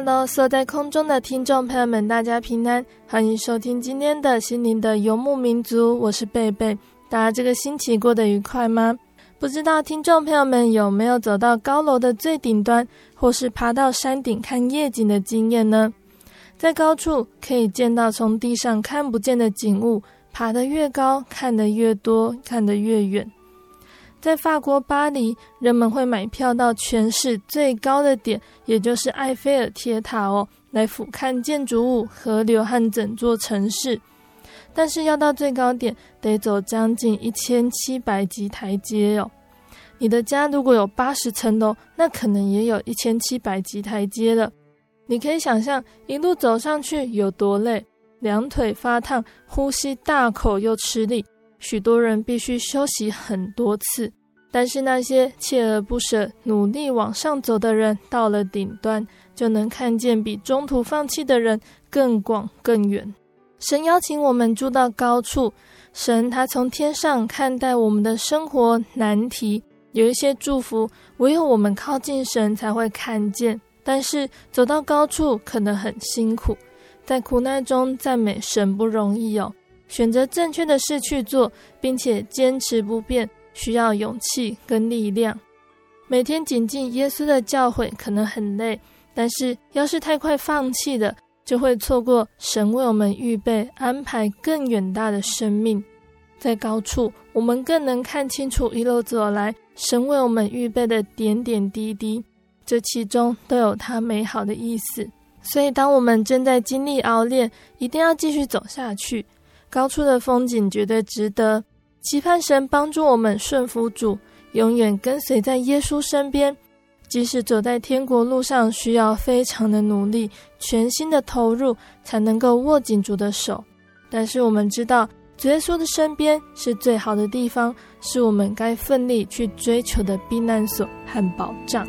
哈喽，所在空中的听众朋友们，大家平安，欢迎收听今天的心灵的游牧民族，我是贝贝。大家这个星期过得愉快吗？不知道听众朋友们有没有走到高楼的最顶端，或是爬到山顶看夜景的经验呢？在高处可以见到从地上看不见的景物，爬得越高，看得越多，看得越远。在法国巴黎，人们会买票到全市最高的点，也就是埃菲尔铁塔哦，来俯瞰建筑物、河流和整座城市。但是要到最高点，得走将近一千七百级台阶哦。你的家如果有八十层楼，那可能也有一千七百级台阶了。你可以想象一路走上去有多累，两腿发烫，呼吸大口又吃力。许多人必须休息很多次，但是那些锲而不舍、努力往上走的人，到了顶端就能看见比中途放弃的人更广更远。神邀请我们住到高处，神他从天上看待我们的生活难题，有一些祝福唯有我们靠近神才会看见。但是走到高处可能很辛苦，在苦难中赞美神不容易哦。选择正确的事去做，并且坚持不变，需要勇气跟力量。每天谨记耶稣的教诲可能很累，但是要是太快放弃的，就会错过神为我们预备安排更远大的生命。在高处，我们更能看清楚一路走来神为我们预备的点点滴滴，这其中都有他美好的意思。所以，当我们正在经历熬炼，一定要继续走下去。高处的风景绝对值得，期盼神帮助我们顺服主，永远跟随在耶稣身边。即使走在天国路上，需要非常的努力，全心的投入，才能够握紧主的手。但是我们知道，耶稣的身边是最好的地方，是我们该奋力去追求的避难所和保障。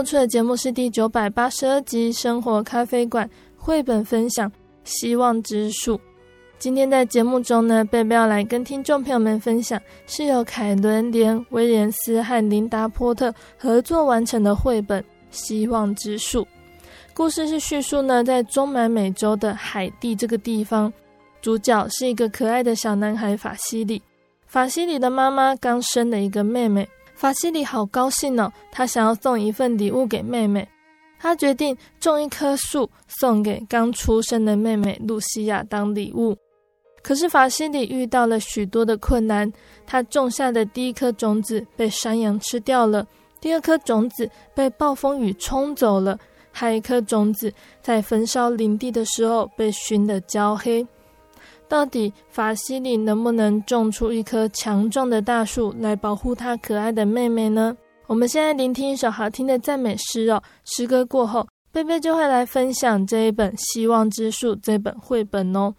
播出的节目是第九百八十二集《生活咖啡馆》绘本分享《希望之树》。今天在节目中呢，贝贝要来跟听众朋友们分享，是由凯伦连威廉斯和琳达波特合作完成的绘本《希望之树》。故事是叙述呢，在中南美洲的海地这个地方，主角是一个可爱的小男孩法西里。法西里的妈妈刚生了一个妹妹。法西里好高兴哦，他想要送一份礼物给妹妹。他决定种一棵树送给刚出生的妹妹露西亚当礼物。可是法西里遇到了许多的困难，他种下的第一颗种子被山羊吃掉了，第二颗种子被暴风雨冲走了，还有一颗种子在焚烧林地的时候被熏得焦黑。到底法西里能不能种出一棵强壮的大树来保护他可爱的妹妹呢？我们现在聆听一首好听的赞美诗哦。诗歌过后，贝贝就会来分享这一本《希望之树》这本绘本哦。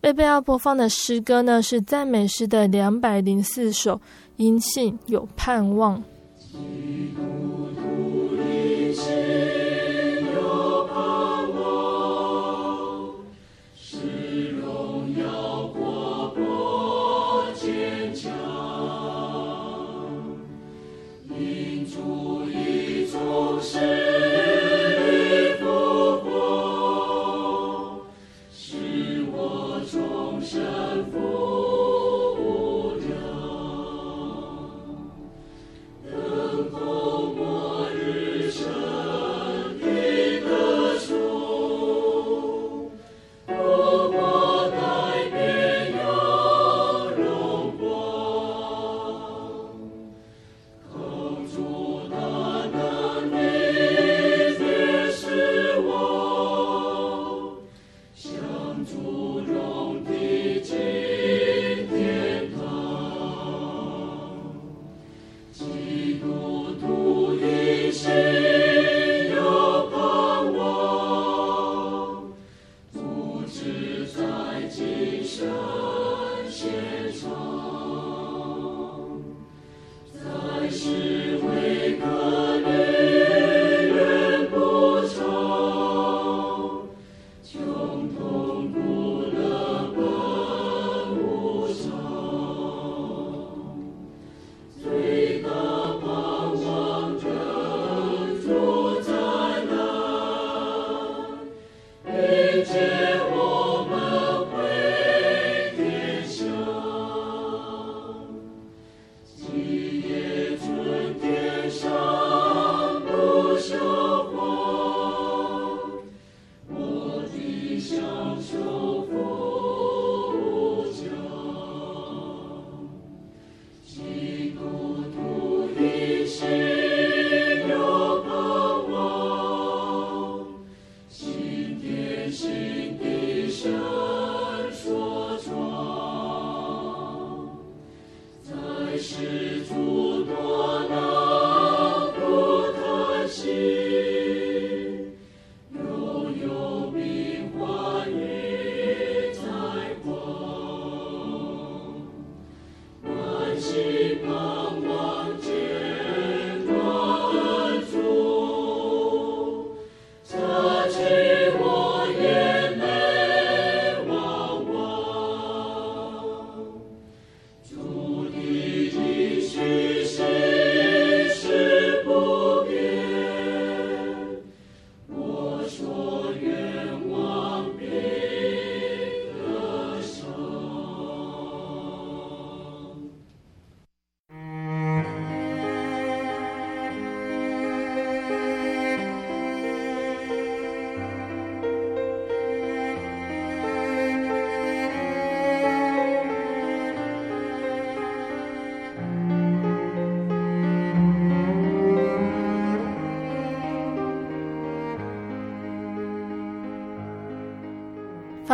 贝贝要播放的诗歌呢，是赞美诗的两百零四首，因信有盼望。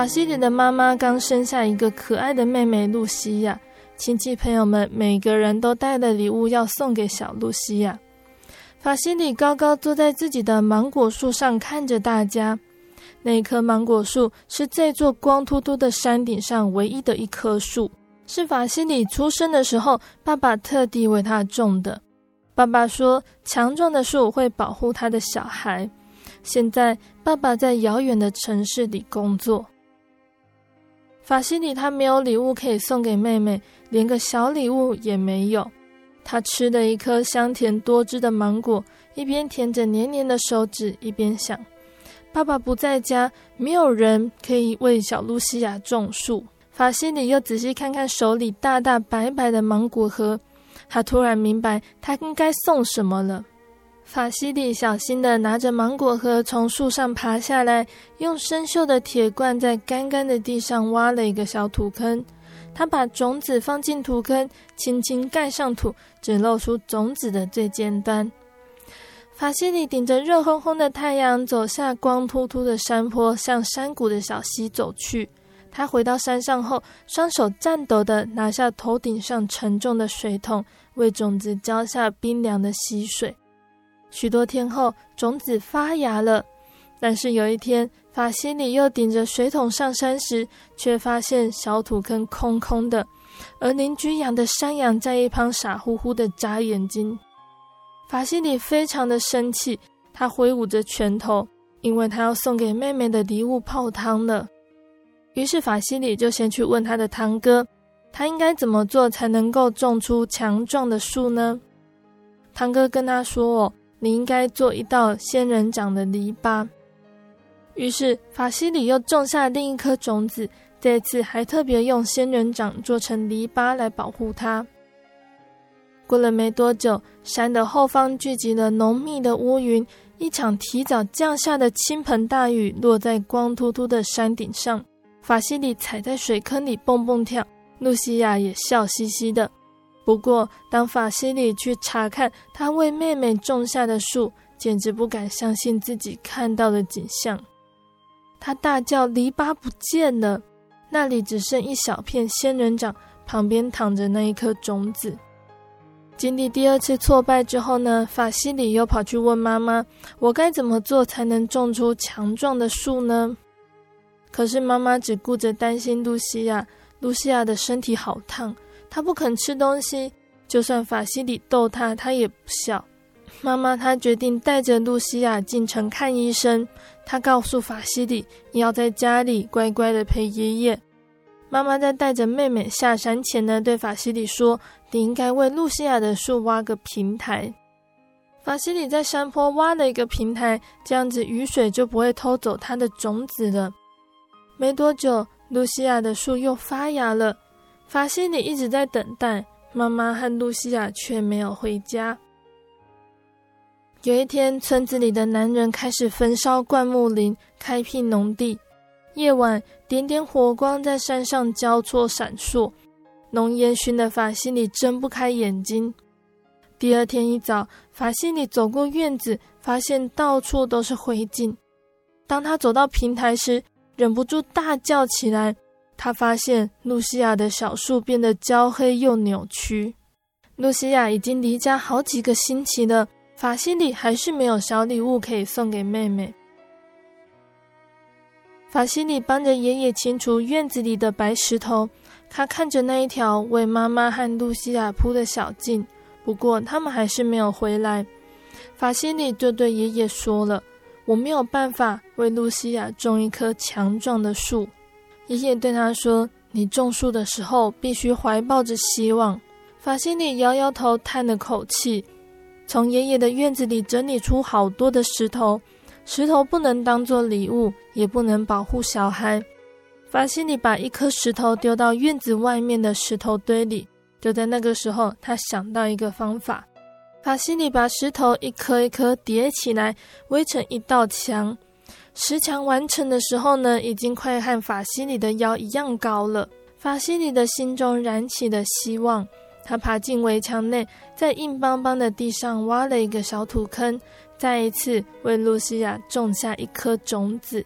法西里的妈妈刚生下一个可爱的妹妹露西亚，亲戚朋友们每个人都带了礼物要送给小露西亚。法西里高高坐在自己的芒果树上，看着大家。那棵芒果树是这座光秃秃的山顶上唯一的一棵树，是法西里出生的时候爸爸特地为他种的。爸爸说，强壮的树会保护他的小孩。现在，爸爸在遥远的城市里工作。法西里他没有礼物可以送给妹妹，连个小礼物也没有。他吃了一颗香甜多汁的芒果，一边舔着黏黏的手指，一边想：爸爸不在家，没有人可以为小露西亚种树。法西里又仔细看看手里大大白白的芒果核，他突然明白他应该送什么了。法西里小心地拿着芒果核从树上爬下来，用生锈的铁罐在干干的地上挖了一个小土坑。他把种子放进土坑，轻轻盖上土，只露出种子的最尖端。法西里顶着热烘烘的太阳，走下光秃秃的山坡，向山谷的小溪走去。他回到山上后，双手颤抖地拿下头顶上沉重的水桶，为种子浇下冰凉的溪水。许多天后，种子发芽了。但是有一天，法西里又顶着水桶上山时，却发现小土坑空空的，而邻居养的山羊在一旁傻乎乎地眨眼睛。法西里非常的生气，他挥舞着拳头，因为他要送给妹妹的礼物泡汤了。于是法西里就先去问他的堂哥，他应该怎么做才能够种出强壮的树呢？堂哥跟他说：“哦，你应该做一道仙人掌的篱笆。”于是法西里又种下另一颗种子，这次还特别用仙人掌做成篱笆来保护它。过了没多久，山的后方聚集了浓密的乌云，一场提早降下的倾盆大雨落在光秃秃的山顶上。法西里踩在水坑里蹦蹦跳，露西亚也笑嘻嘻的。不过，当法西里去查看他为妹妹种下的树，简直不敢相信自己看到的景象。他大叫：“篱笆不见了！那里只剩一小片仙人掌，旁边躺着那一颗种子。”经历第二次挫败之后呢，法西里又跑去问妈妈：“我该怎么做才能种出强壮的树呢？”可是妈妈只顾着担心露西亚，露西亚的身体好烫，他不肯吃东西。就算法西里逗他，他也不笑。妈妈她决定带着露西亚进城看医生。她告诉法西里，你要在家里乖乖的陪爷爷。妈妈在带着妹妹下山前呢，对法西里说：“你应该为露西亚的树挖个平台。”法西里在山坡挖了一个平台，这样子雨水就不会偷走它的种子了。没多久，露西亚的树又发芽了。法西里一直在等待，妈妈和露西亚却没有回家。有一天，村子里的男人开始焚烧灌木林，开辟农地。夜晚，点点火光在山上交错闪烁，浓烟熏得法西里睁不开眼睛。第二天一早，法西里走过院子，发现到处都是灰烬。当他走到平台时，忍不住大叫起来。他发现露西亚的小树变得焦黑又扭曲。露西亚已经离家好几个星期了，法西里还是没有小礼物可以送给妹妹。法西里帮着爷爷清除院子里的白石头，他看着那一条为妈妈和露西亚铺的小径，不过他们还是没有回来。法西里就对爷爷说了。我没有办法为露西亚种一棵强壮的树。爷爷对他说：“你种树的时候必须怀抱着希望。”法西里摇摇头，叹了口气，从爷爷的院子里整理出好多的石头。石头不能当做礼物，也不能保护小孩。法西里把一颗石头丢到院子外面的石头堆里。就在那个时候，他想到一个方法。法西里把石头一颗一颗叠起来，围成一道墙。石墙完成的时候呢，已经快和法西里的腰一样高了。法西里的心中燃起了希望，他爬进围墙内，在硬邦邦的地上挖了一个小土坑，再一次为露西亚种下一颗种子。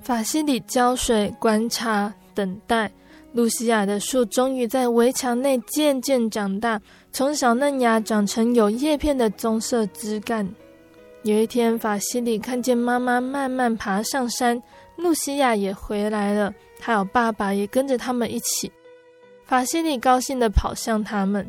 法西里浇水、观察、等待。露西亚的树终于在围墙内渐渐长大，从小嫩芽长成有叶片的棕色枝干。有一天，法西里看见妈妈慢慢爬上山，露西亚也回来了，还有爸爸也跟着他们一起。法西里高兴地跑向他们。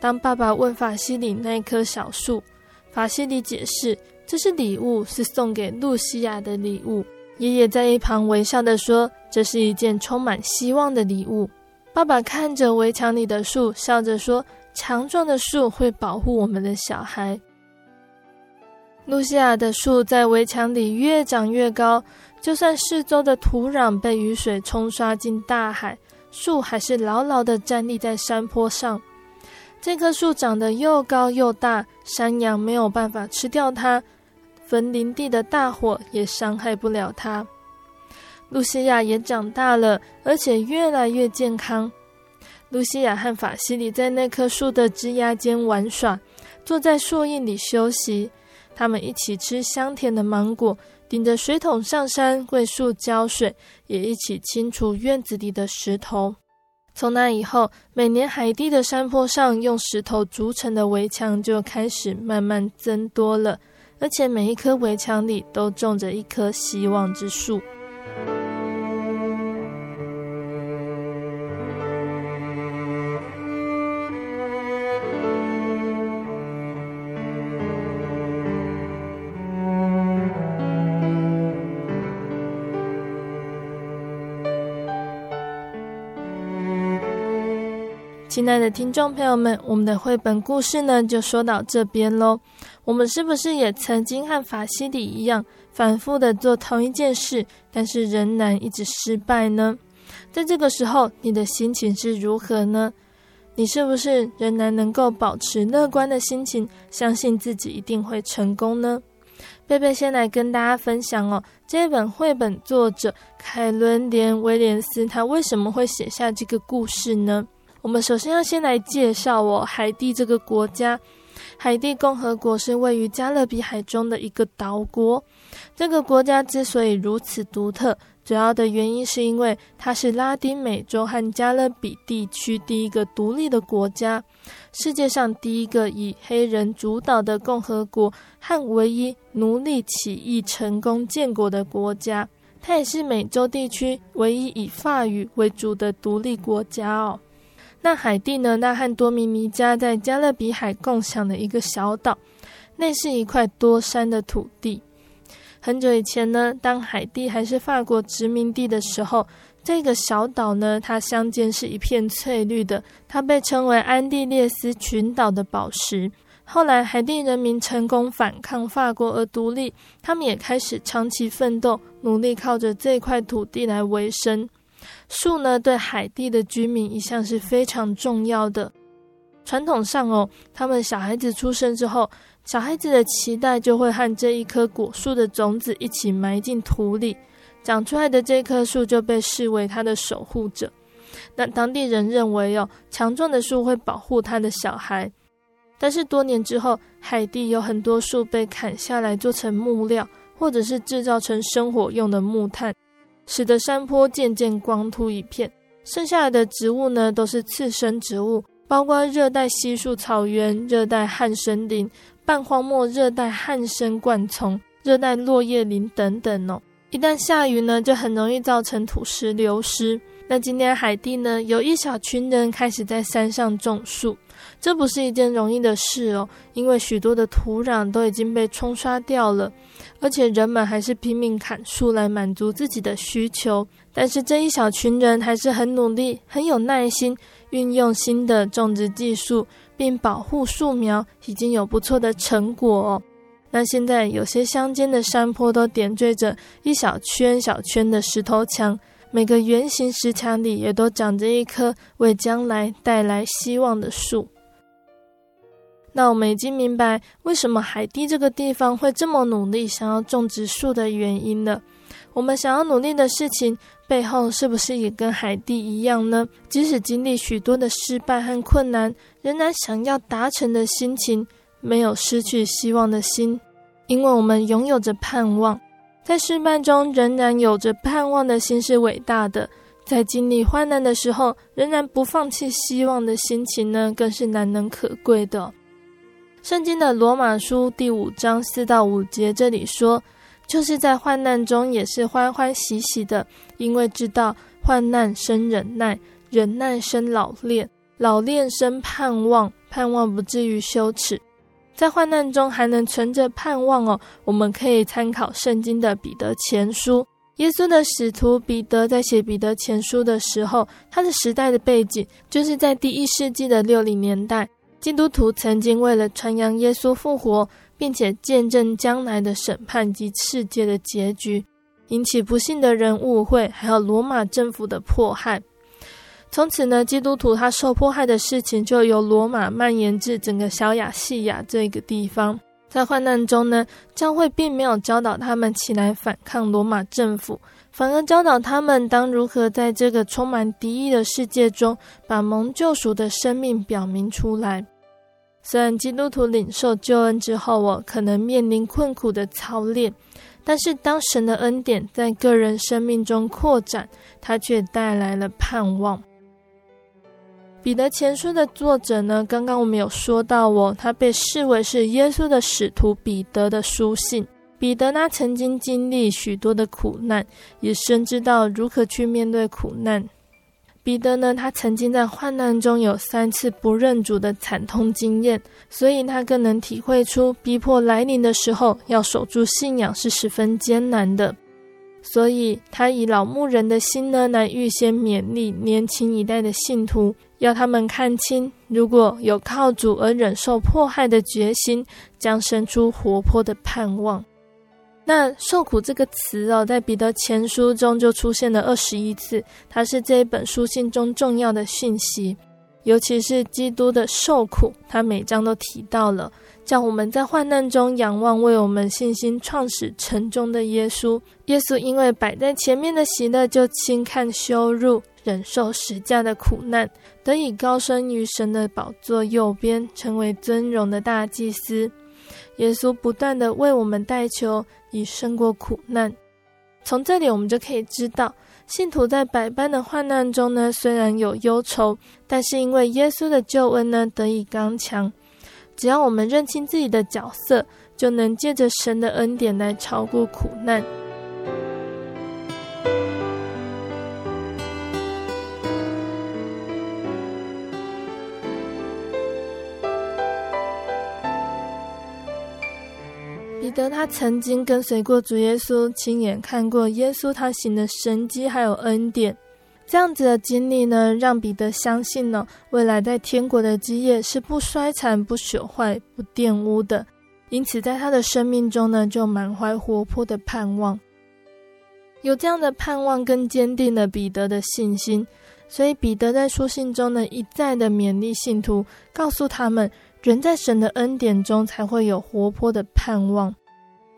当爸爸问法西里那棵小树，法西里解释：“这是礼物，是送给露西亚的礼物。”爷爷在一旁微笑地说：“这是一件充满希望的礼物。”爸爸看着围墙里的树，笑着说：“强壮的树会保护我们的小孩。”露西亚的树在围墙里越长越高，就算四周的土壤被雨水冲刷进大海，树还是牢牢地站立在山坡上。这棵树长得又高又大，山羊没有办法吃掉它。焚林地的大火也伤害不了它。露西亚也长大了，而且越来越健康。露西亚和法西里在那棵树的枝桠间玩耍，坐在树荫里休息。他们一起吃香甜的芒果，顶着水桶上山桂树浇水，也一起清除院子里的石头。从那以后，每年海地的山坡上用石头筑成的围墙就开始慢慢增多了，而且每一棵围墙里都种着一棵希望之树。亲爱的听众朋友们，我们的绘本故事呢，就说到这边喽。我们是不是也曾经和法西里一样，反复的做同一件事，但是仍然一直失败呢？在这个时候，你的心情是如何呢？你是不是仍然能够保持乐观的心情，相信自己一定会成功呢？贝贝先来跟大家分享哦，这本绘本作者凯伦连威廉斯，他为什么会写下这个故事呢？我们首先要先来介绍哦，海地这个国家。海地共和国是位于加勒比海中的一个岛国。这个国家之所以如此独特，主要的原因是因为它是拉丁美洲和加勒比地区第一个独立的国家，世界上第一个以黑人主导的共和国和唯一奴隶起义成功建国的国家。它也是美洲地区唯一以法语为主的独立国家哦。那海地呢？那和多米尼加在加勒比海共享的一个小岛，那是一块多山的土地。很久以前呢，当海地还是法国殖民地的时候，这个小岛呢，它相间是一片翠绿的，它被称为安地列斯群岛的宝石。后来海地人民成功反抗法国而独立，他们也开始长期奋斗，努力靠着这块土地来维生。树呢，对海地的居民一向是非常重要的。传统上哦，他们小孩子出生之后，小孩子的脐带就会和这一棵果树的种子一起埋进土里，长出来的这棵树就被视为他的守护者。那当地人认为哦，强壮的树会保护他的小孩。但是多年之后，海地有很多树被砍下来做成木料，或者是制造成生火用的木炭。使得山坡渐渐光秃一片，剩下来的植物呢，都是次生植物，包括热带稀树草原、热带旱生林、半荒漠热带旱生灌丛、热带落叶林等等哦。一旦下雨呢，就很容易造成土石流失。那今天海地呢，有一小群人开始在山上种树。这不是一件容易的事哦，因为许多的土壤都已经被冲刷掉了，而且人们还是拼命砍树来满足自己的需求。但是这一小群人还是很努力、很有耐心，运用新的种植技术，并保护树苗，已经有不错的成果哦。那现在有些乡间的山坡都点缀着一小圈小圈的石头墙。每个圆形石墙里也都长着一棵为将来带来希望的树。那我们已经明白为什么海地这个地方会这么努力想要种植树的原因了。我们想要努力的事情背后，是不是也跟海地一样呢？即使经历许多的失败和困难，仍然想要达成的心情，没有失去希望的心，因为我们拥有着盼望。在失败中仍然有着盼望的心是伟大的，在经历患难的时候仍然不放弃希望的心情呢，更是难能可贵的。圣经的罗马书第五章四到五节这里说，就是在患难中也是欢欢喜喜的，因为知道患难生忍耐，忍耐生老练，老练生盼望，盼望不至于羞耻。在患难中还能存着盼望哦，我们可以参考圣经的彼得前书。耶稣的使徒彼得在写彼得前书的时候，他的时代的背景就是在第一世纪的六零年代，基督徒曾经为了传扬耶稣复活，并且见证将来的审判及世界的结局，引起不幸的人误会，还有罗马政府的迫害。从此呢，基督徒他受迫害的事情就由罗马蔓延至整个小亚细亚这个地方。在患难中呢，教会并没有教导他们起来反抗罗马政府，反而教导他们当如何在这个充满敌意的世界中，把蒙救赎的生命表明出来。虽然基督徒领受救恩之后，我可能面临困苦的操练。但是当神的恩典在个人生命中扩展，它却带来了盼望。彼得前书的作者呢，刚刚我们有说到哦，他被视为是耶稣的使徒彼得的书信。彼得呢，曾经经历许多的苦难，也深知道如何去面对苦难。彼得呢，他曾经在患难中有三次不认主的惨痛经验，所以他更能体会出逼迫来临的时候，要守住信仰是十分艰难的。所以，他以老牧人的心呢，来预先勉励年轻一代的信徒，要他们看清，如果有靠主而忍受迫害的决心，将生出活泼的盼望。那受苦这个词哦，在彼得前书中就出现了二十一次，它是这一本书信中重要的讯息，尤其是基督的受苦，他每章都提到了。叫我们在患难中仰望为我们信心创始成终的耶稣。耶稣因为摆在前面的喜乐，就轻看羞辱，忍受十架的苦难，得以高升于神的宝座右边，成为尊荣的大祭司。耶稣不断地为我们代求，以胜过苦难。从这里我们就可以知道，信徒在百般的患难中呢，虽然有忧愁，但是因为耶稣的救恩呢，得以刚强。只要我们认清自己的角色，就能借着神的恩典来超过苦难。彼得他曾经跟随过主耶稣，亲眼看过耶稣他行的神迹，还有恩典。这样子的经历呢，让彼得相信呢，未来在天国的基业是不衰残、不朽坏、不玷污的。因此，在他的生命中呢，就满怀活泼的盼望。有这样的盼望，更坚定了彼得的信心。所以，彼得在书信中呢，一再的勉励信徒，告诉他们，人在神的恩典中才会有活泼的盼望。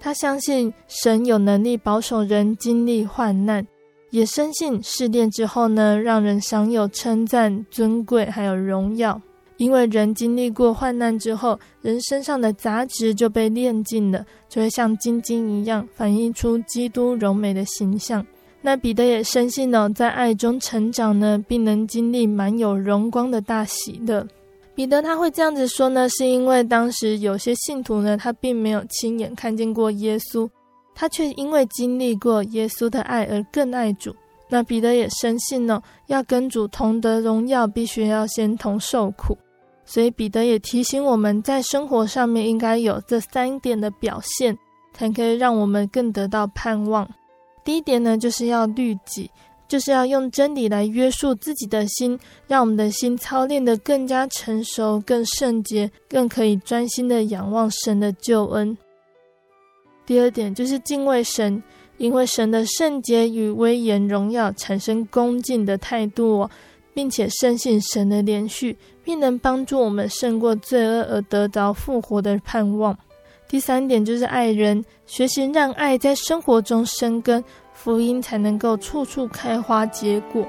他相信神有能力保守人经历患难。也深信试炼之后呢，让人享有称赞、尊贵，还有荣耀。因为人经历过患难之后，人身上的杂质就被炼净了，就会像晶晶一样，反映出基督柔美的形象。那彼得也深信呢，在爱中成长呢，并能经历满有荣光的大喜乐。彼得他会这样子说呢，是因为当时有些信徒呢，他并没有亲眼看见过耶稣。他却因为经历过耶稣的爱而更爱主。那彼得也深信呢，要跟主同得荣耀，必须要先同受苦。所以彼得也提醒我们在生活上面应该有这三点的表现，才可以让我们更得到盼望。第一点呢，就是要律己，就是要用真理来约束自己的心，让我们的心操练得更加成熟、更圣洁，更可以专心的仰望神的救恩。第二点就是敬畏神，因为神的圣洁与威严荣耀产生恭敬的态度，并且深信神的连续，并能帮助我们胜过罪恶而得着复活的盼望。第三点就是爱人，学习让爱在生活中生根，福音才能够处处开花结果。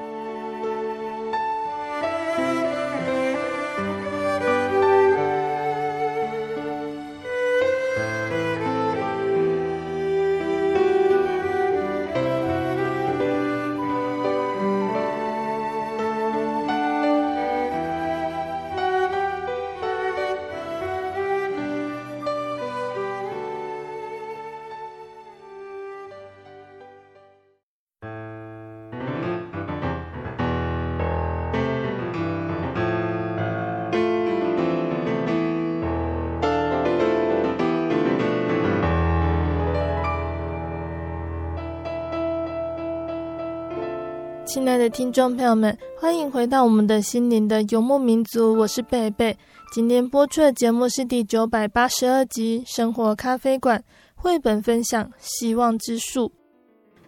听众朋友们，欢迎回到我们的心灵的游牧民族，我是贝贝。今天播出的节目是第九百八十二集《生活咖啡馆》绘本分享《希望之树》。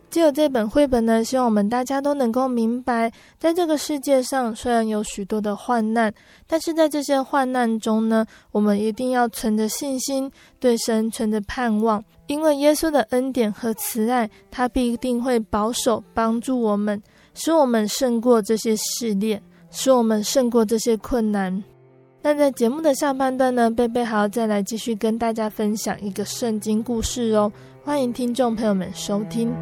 借由这本绘本呢，希望我们大家都能够明白，在这个世界上虽然有许多的患难，但是在这些患难中呢，我们一定要存着信心，对神存着盼望，因为耶稣的恩典和慈爱，他必定会保守帮助我们。使我们胜过这些试炼，使我们胜过这些困难。那在节目的下半段呢，贝贝还要再来继续跟大家分享一个圣经故事哦，欢迎听众朋友们收听。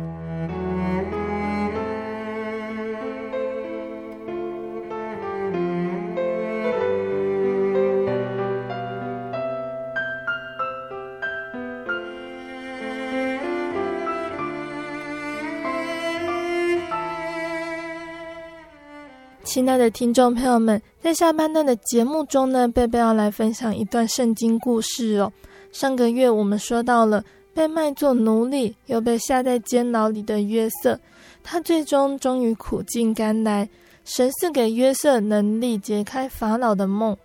亲爱的听众朋友们，在下半段的节目中呢，贝贝要来分享一段圣经故事哦。上个月我们说到了被卖作奴隶又被下在监牢里的约瑟，他最终终于苦尽甘来，神赐给约瑟能力解开法老的梦，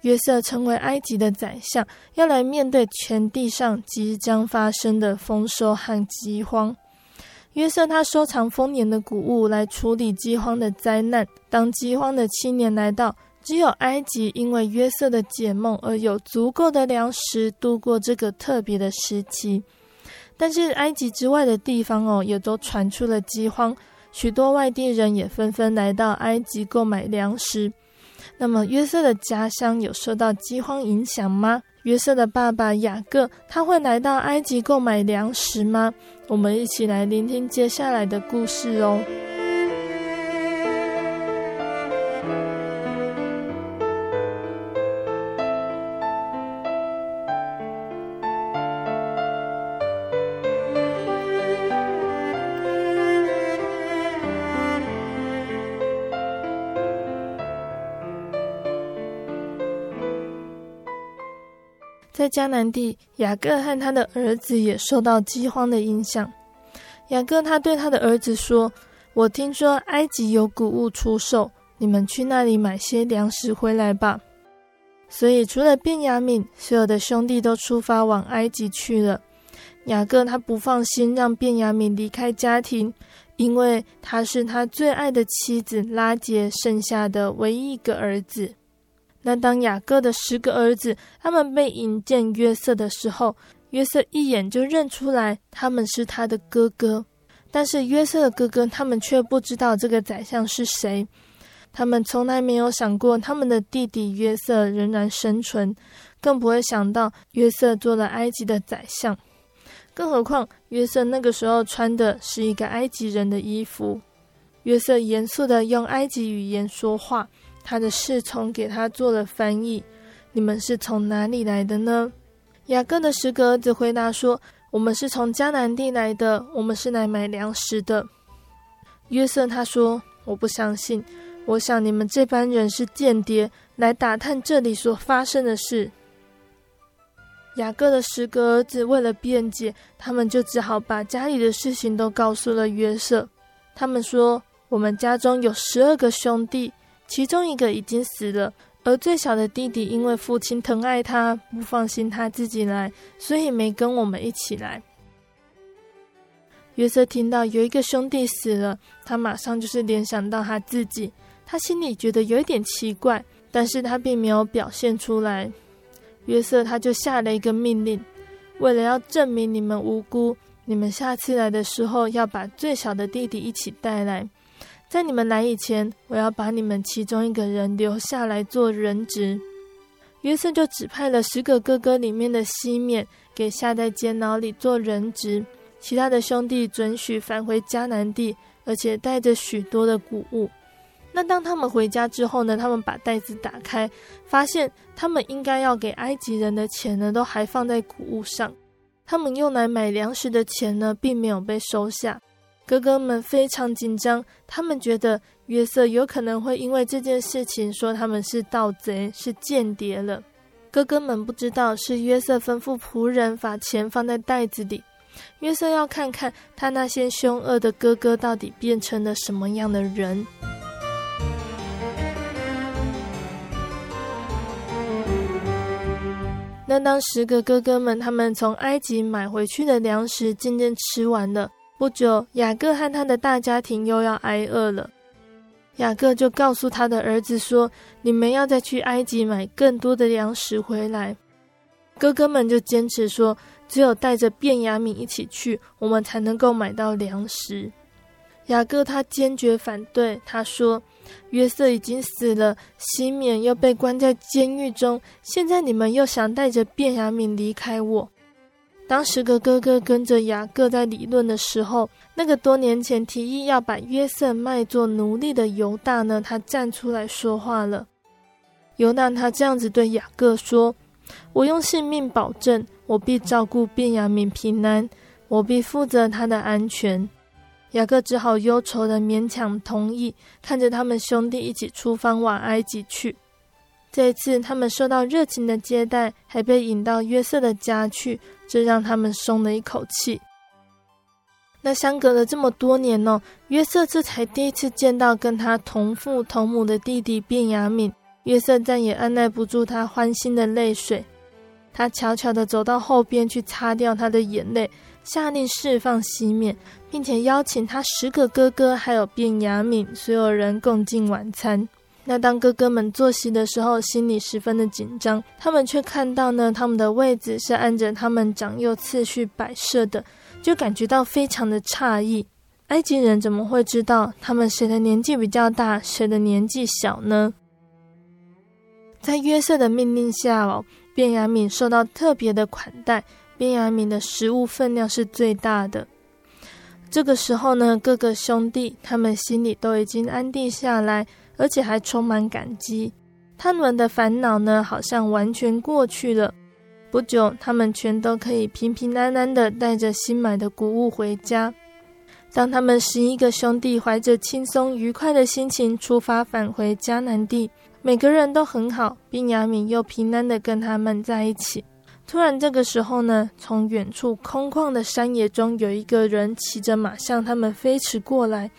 约瑟成为埃及的宰相，要来面对全地上即将发生的丰收和饥荒。约瑟他收藏丰年的谷物来处理饥荒的灾难。当饥荒的七年来到，只有埃及因为约瑟的解梦而有足够的粮食度过这个特别的时期。但是埃及之外的地方哦，也都传出了饥荒，许多外地人也纷纷来到埃及购买粮食。那么约瑟的家乡有受到饥荒影响吗？约瑟的爸爸雅各他会来到埃及购买粮食吗？我们一起来聆听接下来的故事哦。迦南地，雅各和他的儿子也受到饥荒的影响。雅各他对他的儿子说：“我听说埃及有谷物出售，你们去那里买些粮食回来吧。”所以，除了便雅悯，所有的兄弟都出发往埃及去了。雅各他不放心让便雅悯离开家庭，因为他是他最爱的妻子拉结剩下的唯一一个儿子。那当雅各的十个儿子他们被引见约瑟的时候，约瑟一眼就认出来他们是他的哥哥。但是约瑟的哥哥他们却不知道这个宰相是谁，他们从来没有想过他们的弟弟约瑟仍然生存，更不会想到约瑟做了埃及的宰相。更何况约瑟那个时候穿的是一个埃及人的衣服。约瑟严肃地用埃及语言说话。他的侍从给他做了翻译。你们是从哪里来的呢？雅各的十个儿子回答说：“我们是从迦南地来的，我们是来买粮食的。”约瑟他说：“我不相信，我想你们这班人是间谍，来打探这里所发生的事。”雅各的十个儿子为了辩解，他们就只好把家里的事情都告诉了约瑟。他们说：“我们家中有十二个兄弟。”其中一个已经死了，而最小的弟弟因为父亲疼爱他，不放心他自己来，所以没跟我们一起来。约瑟听到有一个兄弟死了，他马上就是联想到他自己，他心里觉得有一点奇怪，但是他并没有表现出来。约瑟他就下了一个命令，为了要证明你们无辜，你们下次来的时候要把最小的弟弟一起带来。在你们来以前，我要把你们其中一个人留下来做人质。约瑟就指派了十个哥哥里面的西缅给下在监牢里做人质，其他的兄弟准许返回迦南地，而且带着许多的谷物。那当他们回家之后呢？他们把袋子打开，发现他们应该要给埃及人的钱呢，都还放在谷物上。他们用来买粮食的钱呢，并没有被收下。哥哥们非常紧张，他们觉得约瑟有可能会因为这件事情说他们是盗贼、是间谍了。哥哥们不知道是约瑟吩咐仆人把钱放在袋子里，约瑟要看看他那些凶恶的哥哥到底变成了什么样的人。那当十个哥哥们他们从埃及买回去的粮食渐渐吃完了。不久，雅各和他的大家庭又要挨饿了。雅各就告诉他的儿子说：“你们要再去埃及买更多的粮食回来。”哥哥们就坚持说：“只有带着便雅悯一起去，我们才能够买到粮食。”雅各他坚决反对，他说：“约瑟已经死了，西缅又被关在监狱中，现在你们又想带着便雅悯离开我。当十个哥哥跟着雅各在理论的时候，那个多年前提议要把约瑟卖做奴隶的犹大呢，他站出来说话了。犹大他这样子对雅各说：“我用性命保证，我必照顾便雅悯平安，我必负责他的安全。”雅各只好忧愁的勉强同意，看着他们兄弟一起出发往埃及去。这一次，他们受到热情的接待，还被引到约瑟的家去，这让他们松了一口气。那相隔了这么多年呢、哦，约瑟这才第一次见到跟他同父同母的弟弟便雅悯。约瑟再也按捺不住他欢欣的泪水，他悄悄地走到后边去擦掉他的眼泪，下令释放西缅，并且邀请他十个哥哥还有便雅悯所有人共进晚餐。那当哥哥们坐席的时候，心里十分的紧张。他们却看到呢，他们的位子是按着他们长幼次序摆设的，就感觉到非常的诧异。埃及人怎么会知道他们谁的年纪比较大，谁的年纪小呢？在约瑟的命令下哦，便雅悯受到特别的款待。便雅悯的食物分量是最大的。这个时候呢，各个兄弟他们心里都已经安定下来。而且还充满感激，他们的烦恼呢，好像完全过去了。不久，他们全都可以平平安安的带着新买的谷物回家。当他们十一个兄弟怀着轻松愉快的心情出发返回迦南地，每个人都很好，并雅悯又平安的跟他们在一起。突然，这个时候呢，从远处空旷的山野中，有一个人骑着马向他们飞驰过来。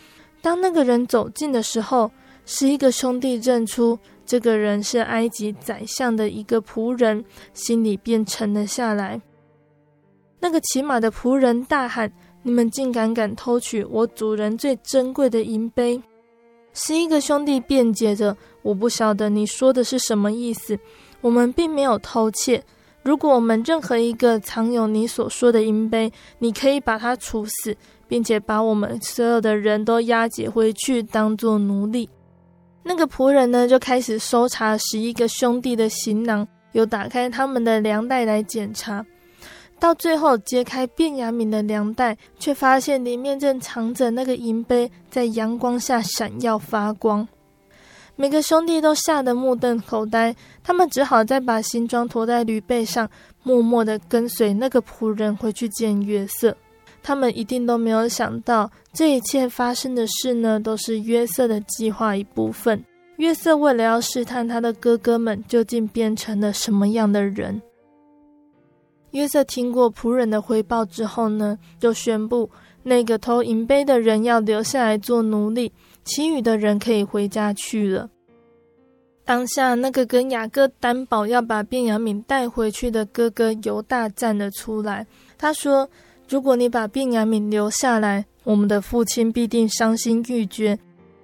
当那个人走近的时候，十一个兄弟认出这个人是埃及宰相的一个仆人，心里便沉了下来。那个骑马的仆人大喊：“你们竟敢敢偷取我主人最珍贵的银杯！”十一个兄弟辩解着：“我不晓得你说的是什么意思，我们并没有偷窃。如果我们任何一个藏有你所说的银杯，你可以把他处死，并且把我们所有的人都押解回去，当做奴隶。”那个仆人呢，就开始搜查十一个兄弟的行囊，又打开他们的粮袋来检查，到最后揭开便雅悯的粮袋，却发现里面正藏着那个银杯，在阳光下闪耀发光。每个兄弟都吓得目瞪口呆，他们只好再把行装驮在驴背上，默默地跟随那个仆人回去见约瑟。他们一定都没有想到，这一切发生的事呢，都是约瑟的计划一部分。约瑟为了要试探他的哥哥们究竟变成了什么样的人，约瑟听过仆人的汇报之后呢，就宣布那个偷银杯的人要留下来做奴隶，其余的人可以回家去了。当下，那个跟雅各担保要把便雅悯带回去的哥哥犹大站了出来，他说。如果你把便雅敏留下来，我们的父亲必定伤心欲绝。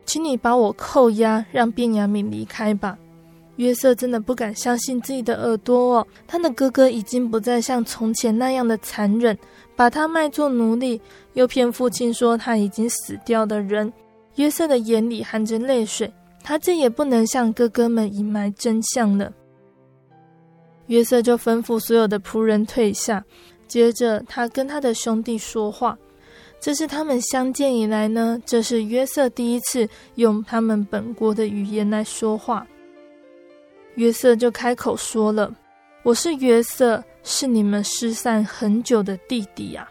请你把我扣押，让便雅敏离开吧。约瑟真的不敢相信自己的耳朵哦，他的哥哥已经不再像从前那样的残忍，把他卖作奴隶，又骗父亲说他已经死掉的人。约瑟的眼里含着泪水，他再也不能向哥哥们隐瞒真相了。约瑟就吩咐所有的仆人退下。接着，他跟他的兄弟说话。这是他们相见以来呢，这是约瑟第一次用他们本国的语言来说话。约瑟就开口说了：“我是约瑟，是你们失散很久的弟弟呀。”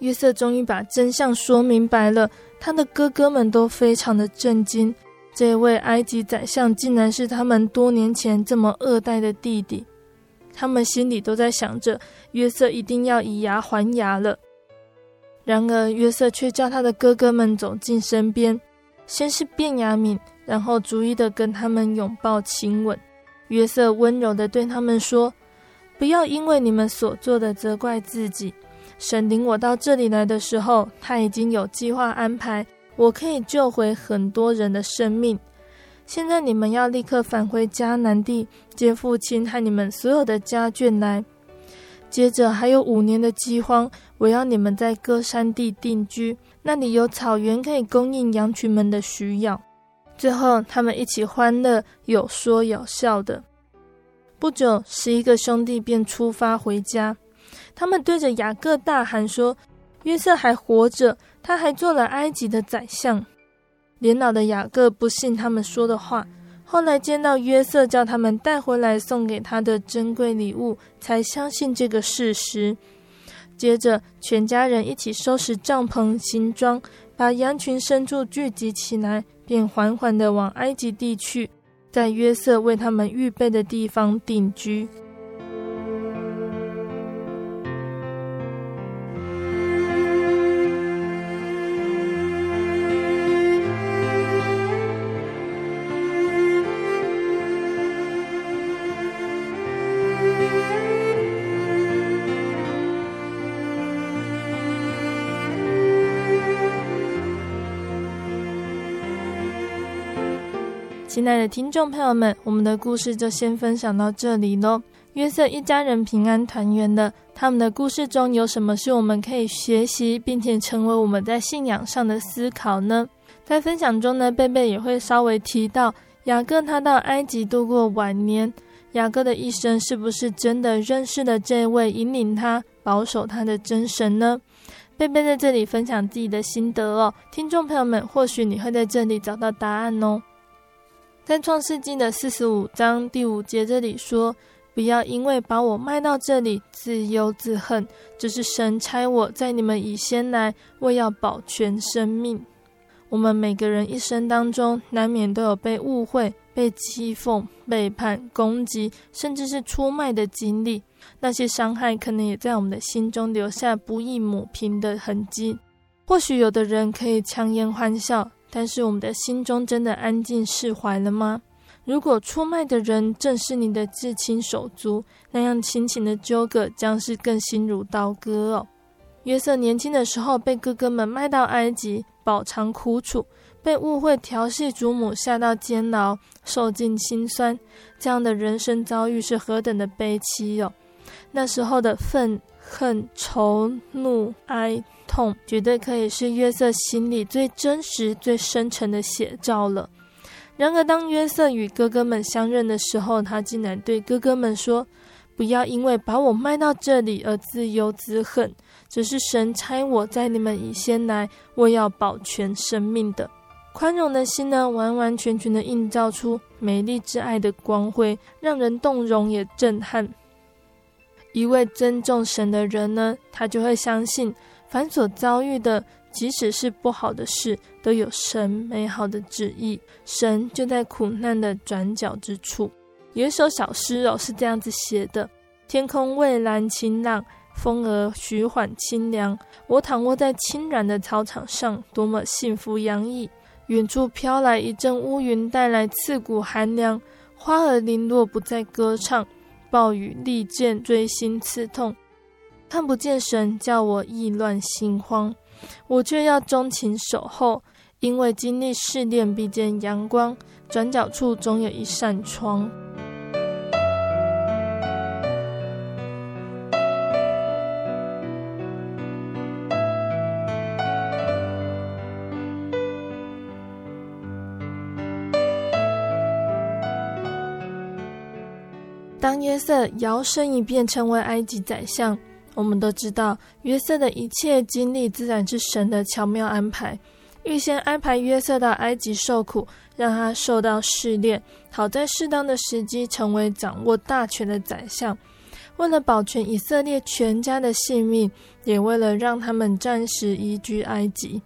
约瑟终于把真相说明白了，他的哥哥们都非常的震惊。这位埃及宰相竟然是他们多年前这么恶待的弟弟。他们心里都在想着，约瑟一定要以牙还牙了。然而，约瑟却叫他的哥哥们走近身边，先是变雅敏，然后逐一的跟他们拥抱亲吻。约瑟温柔的对他们说：“不要因为你们所做的责怪自己。神领我到这里来的时候，他已经有计划安排，我可以救回很多人的生命。”现在你们要立刻返回迦南地，接父亲和你们所有的家眷来。接着还有五年的饥荒，我要你们在歌山地定居，那里有草原可以供应羊群们的需要。最后，他们一起欢乐，有说有笑的。不久，十一个兄弟便出发回家。他们对着雅各大喊说：“约瑟还活着，他还做了埃及的宰相。”年老的雅各不信他们说的话。后来见到约瑟叫他们带回来送给他的珍贵礼物，才相信这个事实。接着，全家人一起收拾帐篷、行装，把羊群、牲畜聚集起来。便缓缓地往埃及地去，在约瑟为他们预备的地方定居。亲爱的听众朋友们，我们的故事就先分享到这里喽。约瑟一家人平安团圆了，他们的故事中有什么是我们可以学习，并且成为我们在信仰上的思考呢？在分享中呢，贝贝也会稍微提到雅各他到埃及度过晚年，雅各的一生是不是真的认识了这位引领他、保守他的真神呢？贝贝在这里分享自己的心得哦，听众朋友们，或许你会在这里找到答案哦。在创世纪的四十五章第五节这里说：“不要因为把我卖到这里，自忧自恨。这是神差我在你们以先来，为要保全生命。”我们每个人一生当中，难免都有被误会、被讥讽、背叛、攻击，甚至是出卖的经历。那些伤害可能也在我们的心中留下不易抹平的痕迹。或许有的人可以强颜欢笑。但是我们的心中真的安静释怀了吗？如果出卖的人正是你的至亲手足，那样亲情的纠葛将是更心如刀割哦。约瑟年轻的时候被哥哥们卖到埃及，饱尝苦楚，被误会调戏祖母，下到监牢，受尽辛酸，这样的人生遭遇是何等的悲凄哦！那时候的愤恨、愁、怒、哀。痛绝对可以是约瑟心里最真实、最深沉的写照了。然而，当约瑟与哥哥们相认的时候，他竟然对哥哥们说：“不要因为把我卖到这里而自忧自恨，只是神差我在你们以先来，我要保全生命的。”宽容的心呢，完完全全的映照出美丽之爱的光辉，让人动容也震撼。一位尊重神的人呢，他就会相信。凡所遭遇的，即使是不好的事，都有神美好的旨意。神就在苦难的转角之处。有一首小诗哦，是这样子写的：天空蔚蓝晴朗，风儿徐缓清凉。我躺卧在清软的草场上，多么幸福洋溢。远处飘来一阵乌云，带来刺骨寒凉。花儿零落，不再歌唱。暴雨利剑，锥心刺痛。看不见神，叫我意乱心慌，我却要钟情守候，因为经历试炼必见阳光，转角处总有一扇窗。约瑟摇身一变成为埃及宰相。我们都知道，约瑟的一切经历自然是神的巧妙安排，预先安排约瑟到埃及受苦，让他受到试炼，好在适当的时机成为掌握大权的宰相。为了保全以色列全家的性命，也为了让他们暂时移居埃及。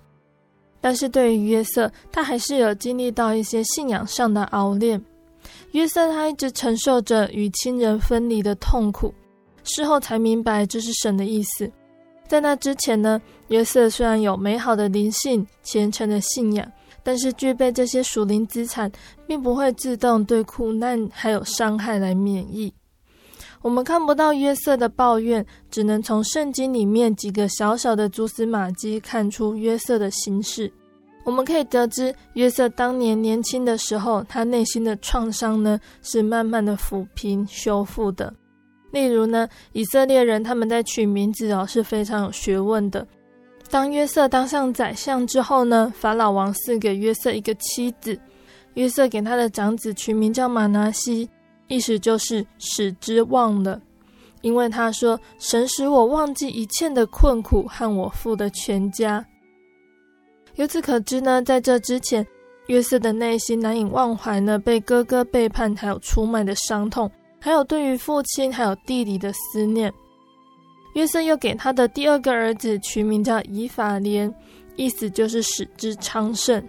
但是对于约瑟，他还是有经历到一些信仰上的熬炼。约瑟他一直承受着与亲人分离的痛苦。事后才明白这是神的意思。在那之前呢，约瑟虽然有美好的灵性、虔诚的信仰，但是具备这些属灵资产，并不会自动对苦难还有伤害来免疫。我们看不到约瑟的抱怨，只能从圣经里面几个小小的蛛丝马迹看出约瑟的心事。我们可以得知，约瑟当年年轻的时候，他内心的创伤呢，是慢慢的抚平、修复的。例如呢，以色列人他们在取名字哦是非常有学问的。当约瑟当上宰相之后呢，法老王赐给约瑟一个妻子，约瑟给他的长子取名叫玛拿西，意思就是使之忘了，因为他说：“神使我忘记一切的困苦和我父的全家。”由此可知呢，在这之前，约瑟的内心难以忘怀呢被哥哥背叛还有出卖的伤痛，还有对于父亲还有弟弟的思念。约瑟又给他的第二个儿子取名叫以法莲，意思就是使之昌盛。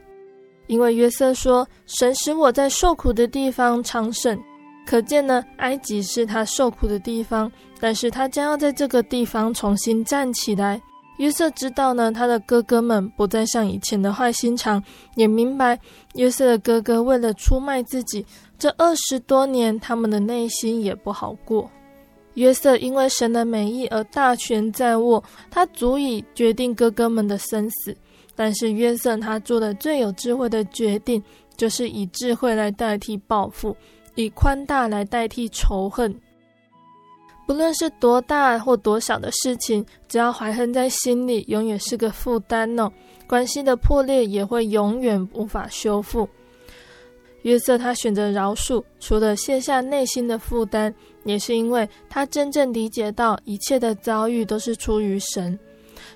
因为约瑟说：“神使我在受苦的地方昌盛。”可见呢，埃及是他受苦的地方，但是他将要在这个地方重新站起来。约瑟知道呢，他的哥哥们不再像以前的坏心肠，也明白约瑟的哥哥为了出卖自己，这二十多年他们的内心也不好过。约瑟因为神的美意而大权在握，他足以决定哥哥们的生死。但是约瑟他做的最有智慧的决定，就是以智慧来代替报复，以宽大来代替仇恨。不论是多大或多小的事情，只要怀恨在心里，永远是个负担哦。关系的破裂也会永远无法修复。约瑟他选择饶恕，除了卸下内心的负担，也是因为他真正理解到一切的遭遇都是出于神。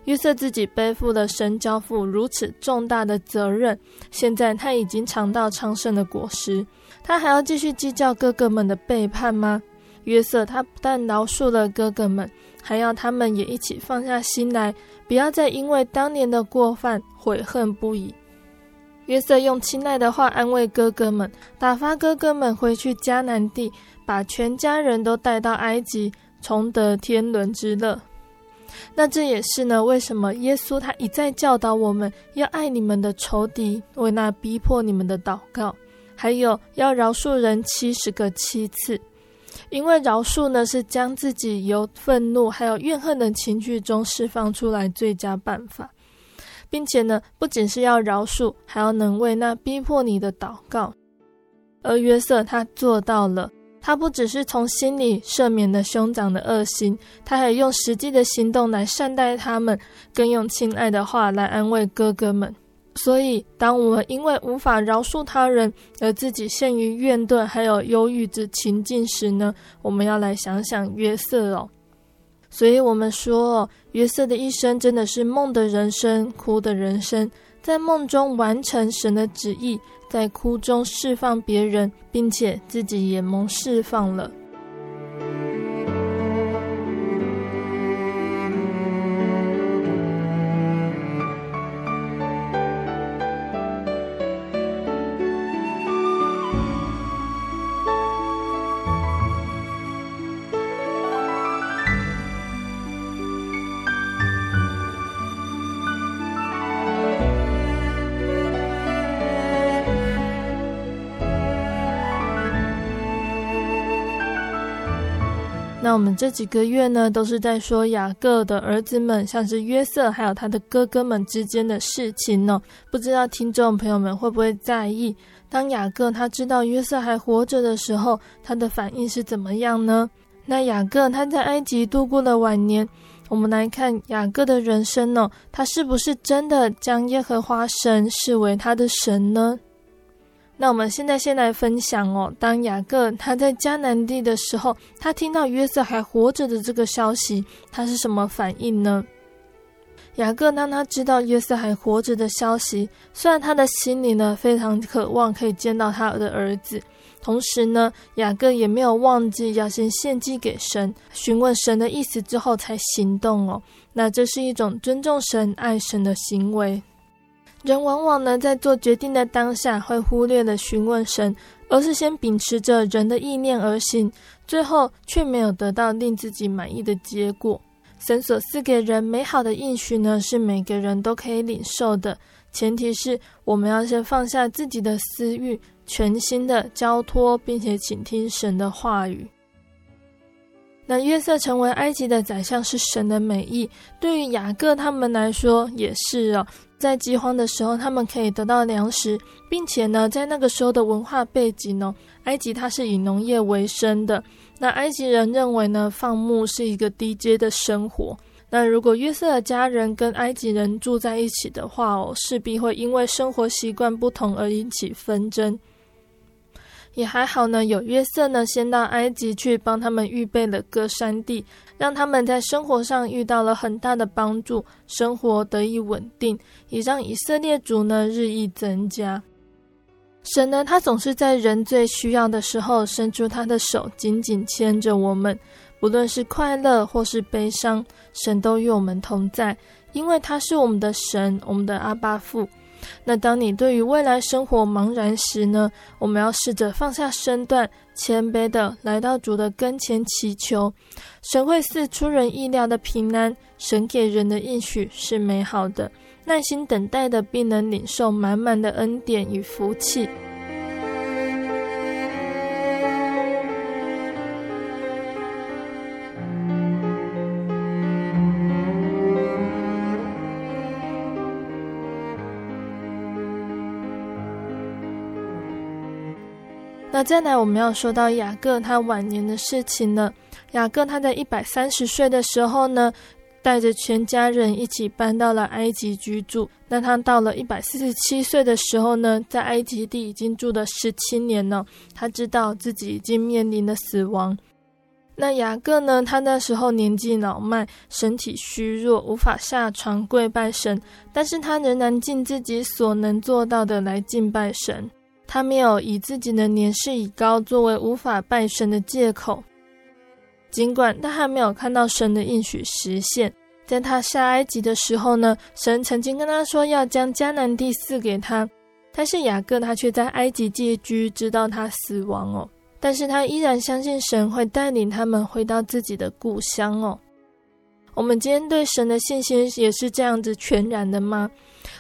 约瑟自己背负了神交付如此重大的责任，现在他已经尝到昌盛的果实，他还要继续计较哥哥们的背叛吗？约瑟他不但饶恕了哥哥们，还要他们也一起放下心来，不要再因为当年的过犯悔恨不已。约瑟用亲爱的话安慰哥哥们，打发哥哥们回去迦南地，把全家人都带到埃及，重得天伦之乐。那这也是呢，为什么耶稣他一再教导我们要爱你们的仇敌，为那逼迫你们的祷告，还有要饶恕人七十个七次，因为饶恕呢是将自己由愤怒还有怨恨的情绪中释放出来最佳办法，并且呢不仅是要饶恕，还要能为那逼迫你的祷告，而约瑟他做到了。他不只是从心里赦免了兄长的恶行，他还用实际的行动来善待他们，更用亲爱的话来安慰哥哥们。所以，当我们因为无法饶恕他人而自己陷于怨怼还有忧郁之情境时呢，我们要来想想约瑟哦。所以我们说哦，约瑟的一生真的是梦的人生，哭的人生，在梦中完成神的旨意。在哭中释放别人，并且自己也蒙释放了。那我们这几个月呢，都是在说雅各的儿子们，像是约瑟还有他的哥哥们之间的事情呢。不知道听众朋友们会不会在意，当雅各他知道约瑟还活着的时候，他的反应是怎么样呢？那雅各他在埃及度过了晚年，我们来看雅各的人生呢，他是不是真的将耶和华神视为他的神呢？那我们现在先来分享哦，当雅各他在迦南地的时候，他听到约瑟还活着的这个消息，他是什么反应呢？雅各当他知道约瑟还活着的消息，虽然他的心里呢非常渴望可以见到他的儿子，同时呢，雅各也没有忘记要先献祭给神，询问神的意思之后才行动哦。那这是一种尊重神、爱神的行为。人往往呢，在做决定的当下，会忽略了询问神，而是先秉持着人的意念而行，最后却没有得到令自己满意的结果。神所赐给人美好的应许呢，是每个人都可以领受的，前提是我们要先放下自己的私欲，全心的交托，并且倾听神的话语。那约瑟成为埃及的宰相是神的美意，对于雅各他们来说也是哦。在饥荒的时候，他们可以得到粮食，并且呢，在那个时候的文化背景呢，埃及它是以农业为生的。那埃及人认为呢，放牧是一个低阶的生活。那如果约瑟的家人跟埃及人住在一起的话哦，势必会因为生活习惯不同而引起纷争。也还好呢，有约瑟呢，先到埃及去帮他们预备了歌珊地，让他们在生活上遇到了很大的帮助，生活得以稳定，也让以色列族呢日益增加。神呢，他总是在人最需要的时候伸出他的手，紧紧牵着我们，不论是快乐或是悲伤，神都与我们同在，因为他是我们的神，我们的阿爸父。那当你对于未来生活茫然时呢，我们要试着放下身段，谦卑的来到主的跟前祈求，神会赐出人意料的平安。神给人的应许是美好的，耐心等待的必能领受满满的恩典与福气。那再来，我们要说到雅各他晚年的事情了。雅各他在一百三十岁的时候呢，带着全家人一起搬到了埃及居住。那他到了一百四十七岁的时候呢，在埃及地已经住了十七年了。他知道自己已经面临了死亡。那雅各呢，他那时候年纪老迈，身体虚弱，无法下床跪拜神，但是他仍然尽自己所能做到的来敬拜神。他没有以自己的年事已高作为无法拜神的借口，尽管他还没有看到神的应许实现。在他下埃及的时候呢，神曾经跟他说要将迦南地赐给他，但是雅各他却在埃及借居，直到他死亡哦。但是他依然相信神会带领他们回到自己的故乡哦。我们今天对神的信心也是这样子全然的吗？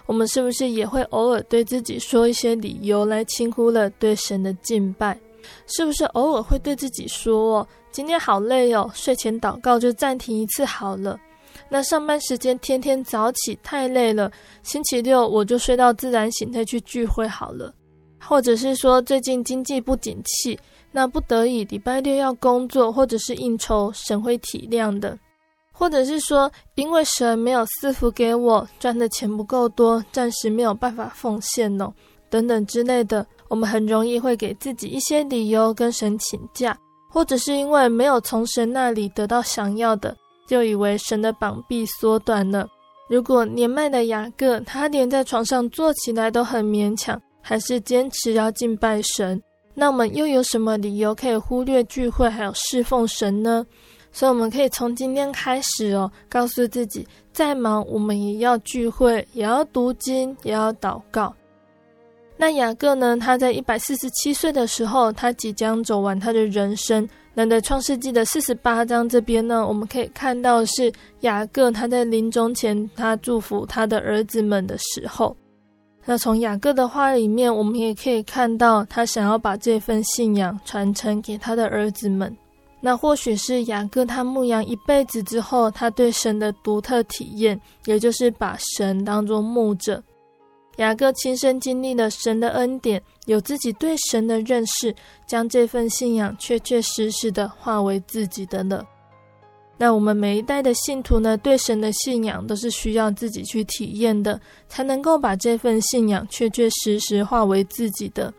我们是不是也会偶尔对自己说一些理由来轻忽了对神的敬拜？是不是偶尔会对自己说：“哦，今天好累哦，睡前祷告就暂停一次好了。”那上班时间天天早起太累了，星期六我就睡到自然醒再去聚会好了。或者是说最近经济不景气，那不得已礼拜六要工作或者是应酬，神会体谅的。或者是说，因为神没有赐福给我，赚的钱不够多，暂时没有办法奉献哦，等等之类的，我们很容易会给自己一些理由跟神请假，或者是因为没有从神那里得到想要的，就以为神的膀臂缩短了。如果年迈的雅各，他连在床上坐起来都很勉强，还是坚持要敬拜神，那我们又有什么理由可以忽略聚会还有侍奉神呢？所以我们可以从今天开始哦，告诉自己，再忙我们也要聚会，也要读经，也要祷告。那雅各呢？他在一百四十七岁的时候，他即将走完他的人生。那在创世纪的四十八章这边呢，我们可以看到是雅各他在临终前，他祝福他的儿子们的时候。那从雅各的话里面，我们也可以看到他想要把这份信仰传承给他的儿子们。那或许是雅各他牧羊一辈子之后，他对神的独特体验，也就是把神当作牧者。雅各亲身经历了神的恩典，有自己对神的认识，将这份信仰确确实实的化为自己的了。那我们每一代的信徒呢，对神的信仰都是需要自己去体验的，才能够把这份信仰确确实实化为自己的。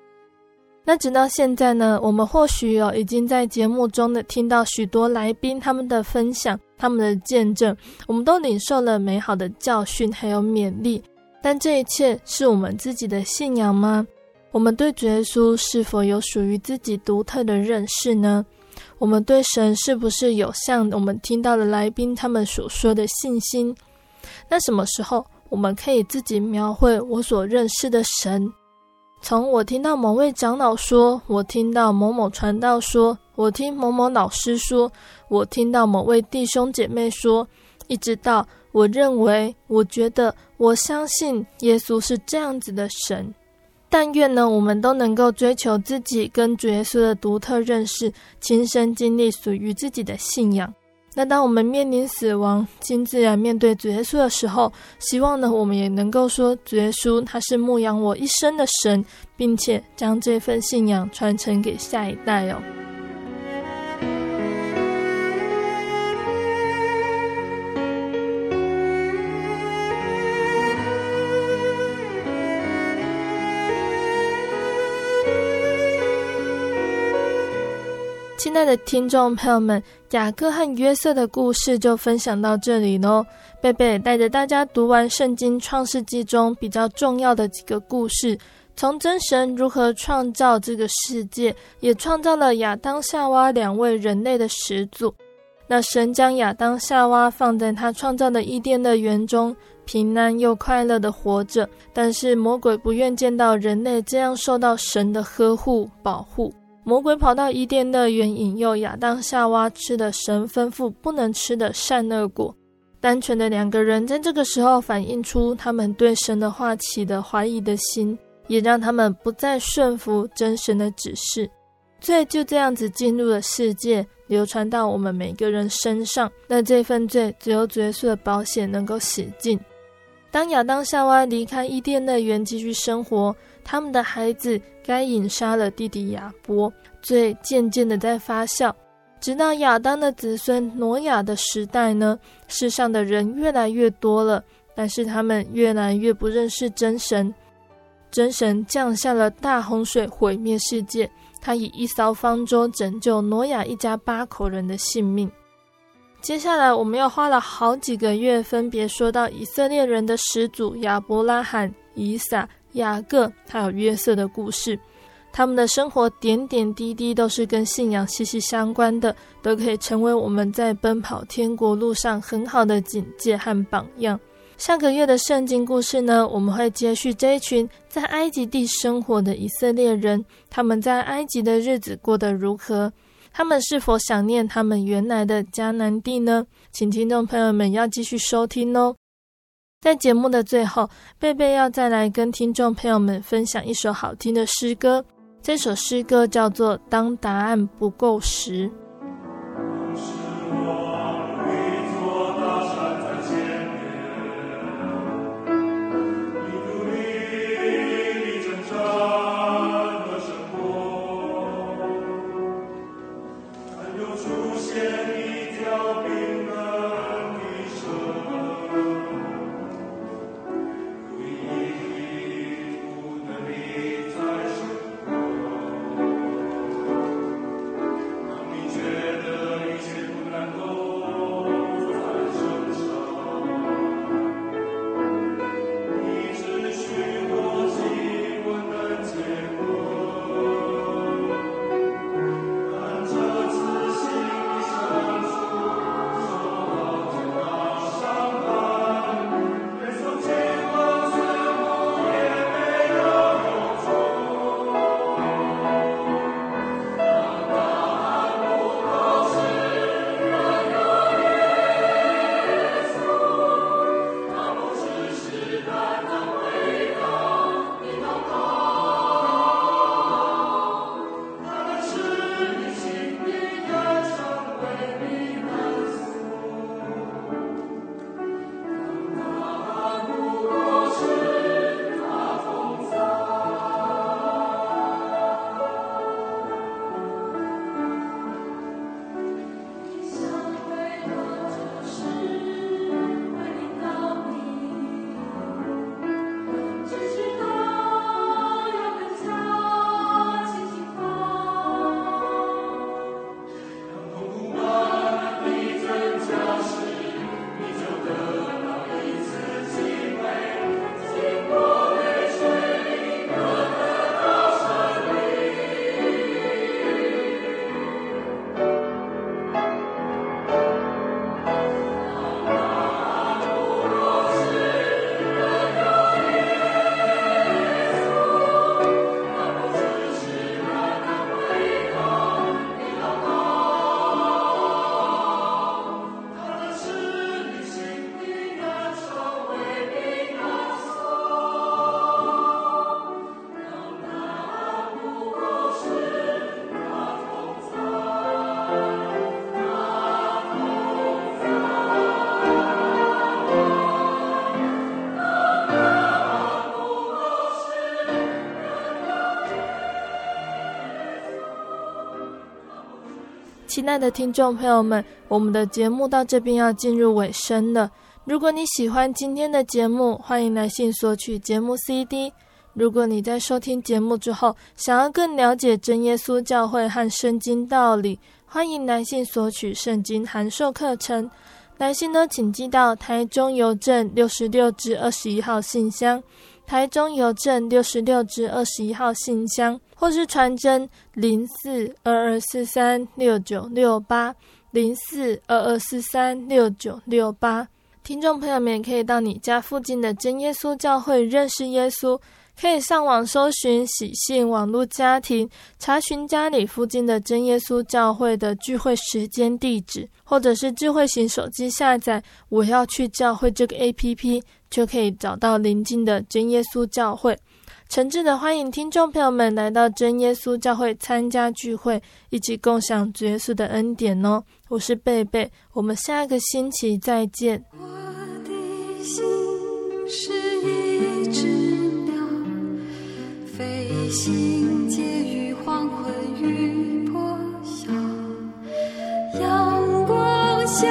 那直到现在呢，我们或许有已经在节目中的听到许多来宾他们的分享，他们的见证，我们都领受了美好的教训还有勉励。但这一切是我们自己的信仰吗？我们对主耶稣是否有属于自己独特的认识呢？我们对神是不是有像我们听到的来宾他们所说的信心？那什么时候我们可以自己描绘我所认识的神？从我听到某位长老说，我听到某某传道说，我听某某老师说，我听到某位弟兄姐妹说，一直到我认为、我觉得、我相信耶稣是这样子的神。但愿呢，我们都能够追求自己跟主耶稣的独特认识，亲身经历属于自己的信仰。那当我们面临死亡，亲自然面对主耶稣的时候，希望呢，我们也能够说，主耶稣他是牧养我一生的神，并且将这份信仰传承给下一代哦。亲爱的听众朋友们，雅各和约瑟的故事就分享到这里喽。贝贝带着大家读完圣经创世纪中比较重要的几个故事，从真神如何创造这个世界，也创造了亚当夏娃两位人类的始祖。那神将亚当夏娃放在他创造的伊甸乐园中，平安又快乐地活着。但是魔鬼不愿见到人类这样受到神的呵护保护。魔鬼跑到伊甸乐园，引诱亚当夏娃吃了神吩咐不能吃的善恶果。单纯的两个人在这个时候反映出他们对神的话起的怀疑的心，也让他们不再顺服真神的指示。罪就这样子进入了世界，流传到我们每个人身上。那这份罪只有主耶稣的保险能够洗净。当亚当夏娃离开伊甸乐园继续生活，他们的孩子该隐杀了弟弟亚伯，罪渐渐的在发酵，直到亚当的子孙挪亚的时代呢，世上的人越来越多了，但是他们越来越不认识真神，真神降下了大洪水毁灭世界，他以一艘方舟拯救挪亚一家八口人的性命。接下来我们又花了好几个月，分别说到以色列人的始祖亚伯拉罕、以撒。雅各还有约瑟的故事，他们的生活点点滴滴都是跟信仰息息相关的，都可以成为我们在奔跑天国路上很好的警戒和榜样。下个月的圣经故事呢，我们会接续这一群在埃及地生活的以色列人，他们在埃及的日子过得如何？他们是否想念他们原来的迦南地呢？请听众朋友们要继续收听哦。在节目的最后，贝贝要再来跟听众朋友们分享一首好听的诗歌。这首诗歌叫做《当答案不够时》。亲爱的听众朋友们，我们的节目到这边要进入尾声了。如果你喜欢今天的节目，欢迎来信索取节目 CD。如果你在收听节目之后，想要更了解真耶稣教会和圣经道理，欢迎来信索取圣经函授课程。来信呢，请寄到台中邮政六十六至二十一号信箱，台中邮政六十六至二十一号信箱，或是传真零四二二四三六九六八零四二二四三六九六八。听众朋友们也可以到你家附近的真耶稣教会认识耶稣。可以上网搜寻喜信网络家庭，查询家里附近的真耶稣教会的聚会时间地址，或者是智慧型手机下载“我要去教会”这个 APP，就可以找到邻近的真耶稣教会。诚挚的欢迎听众朋友们来到真耶稣教会参加聚会，一起共享主耶稣的恩典哦！我是贝贝，我们下个星期再见。我的心是一只鸟飞行介于黄昏与破晓，阳光下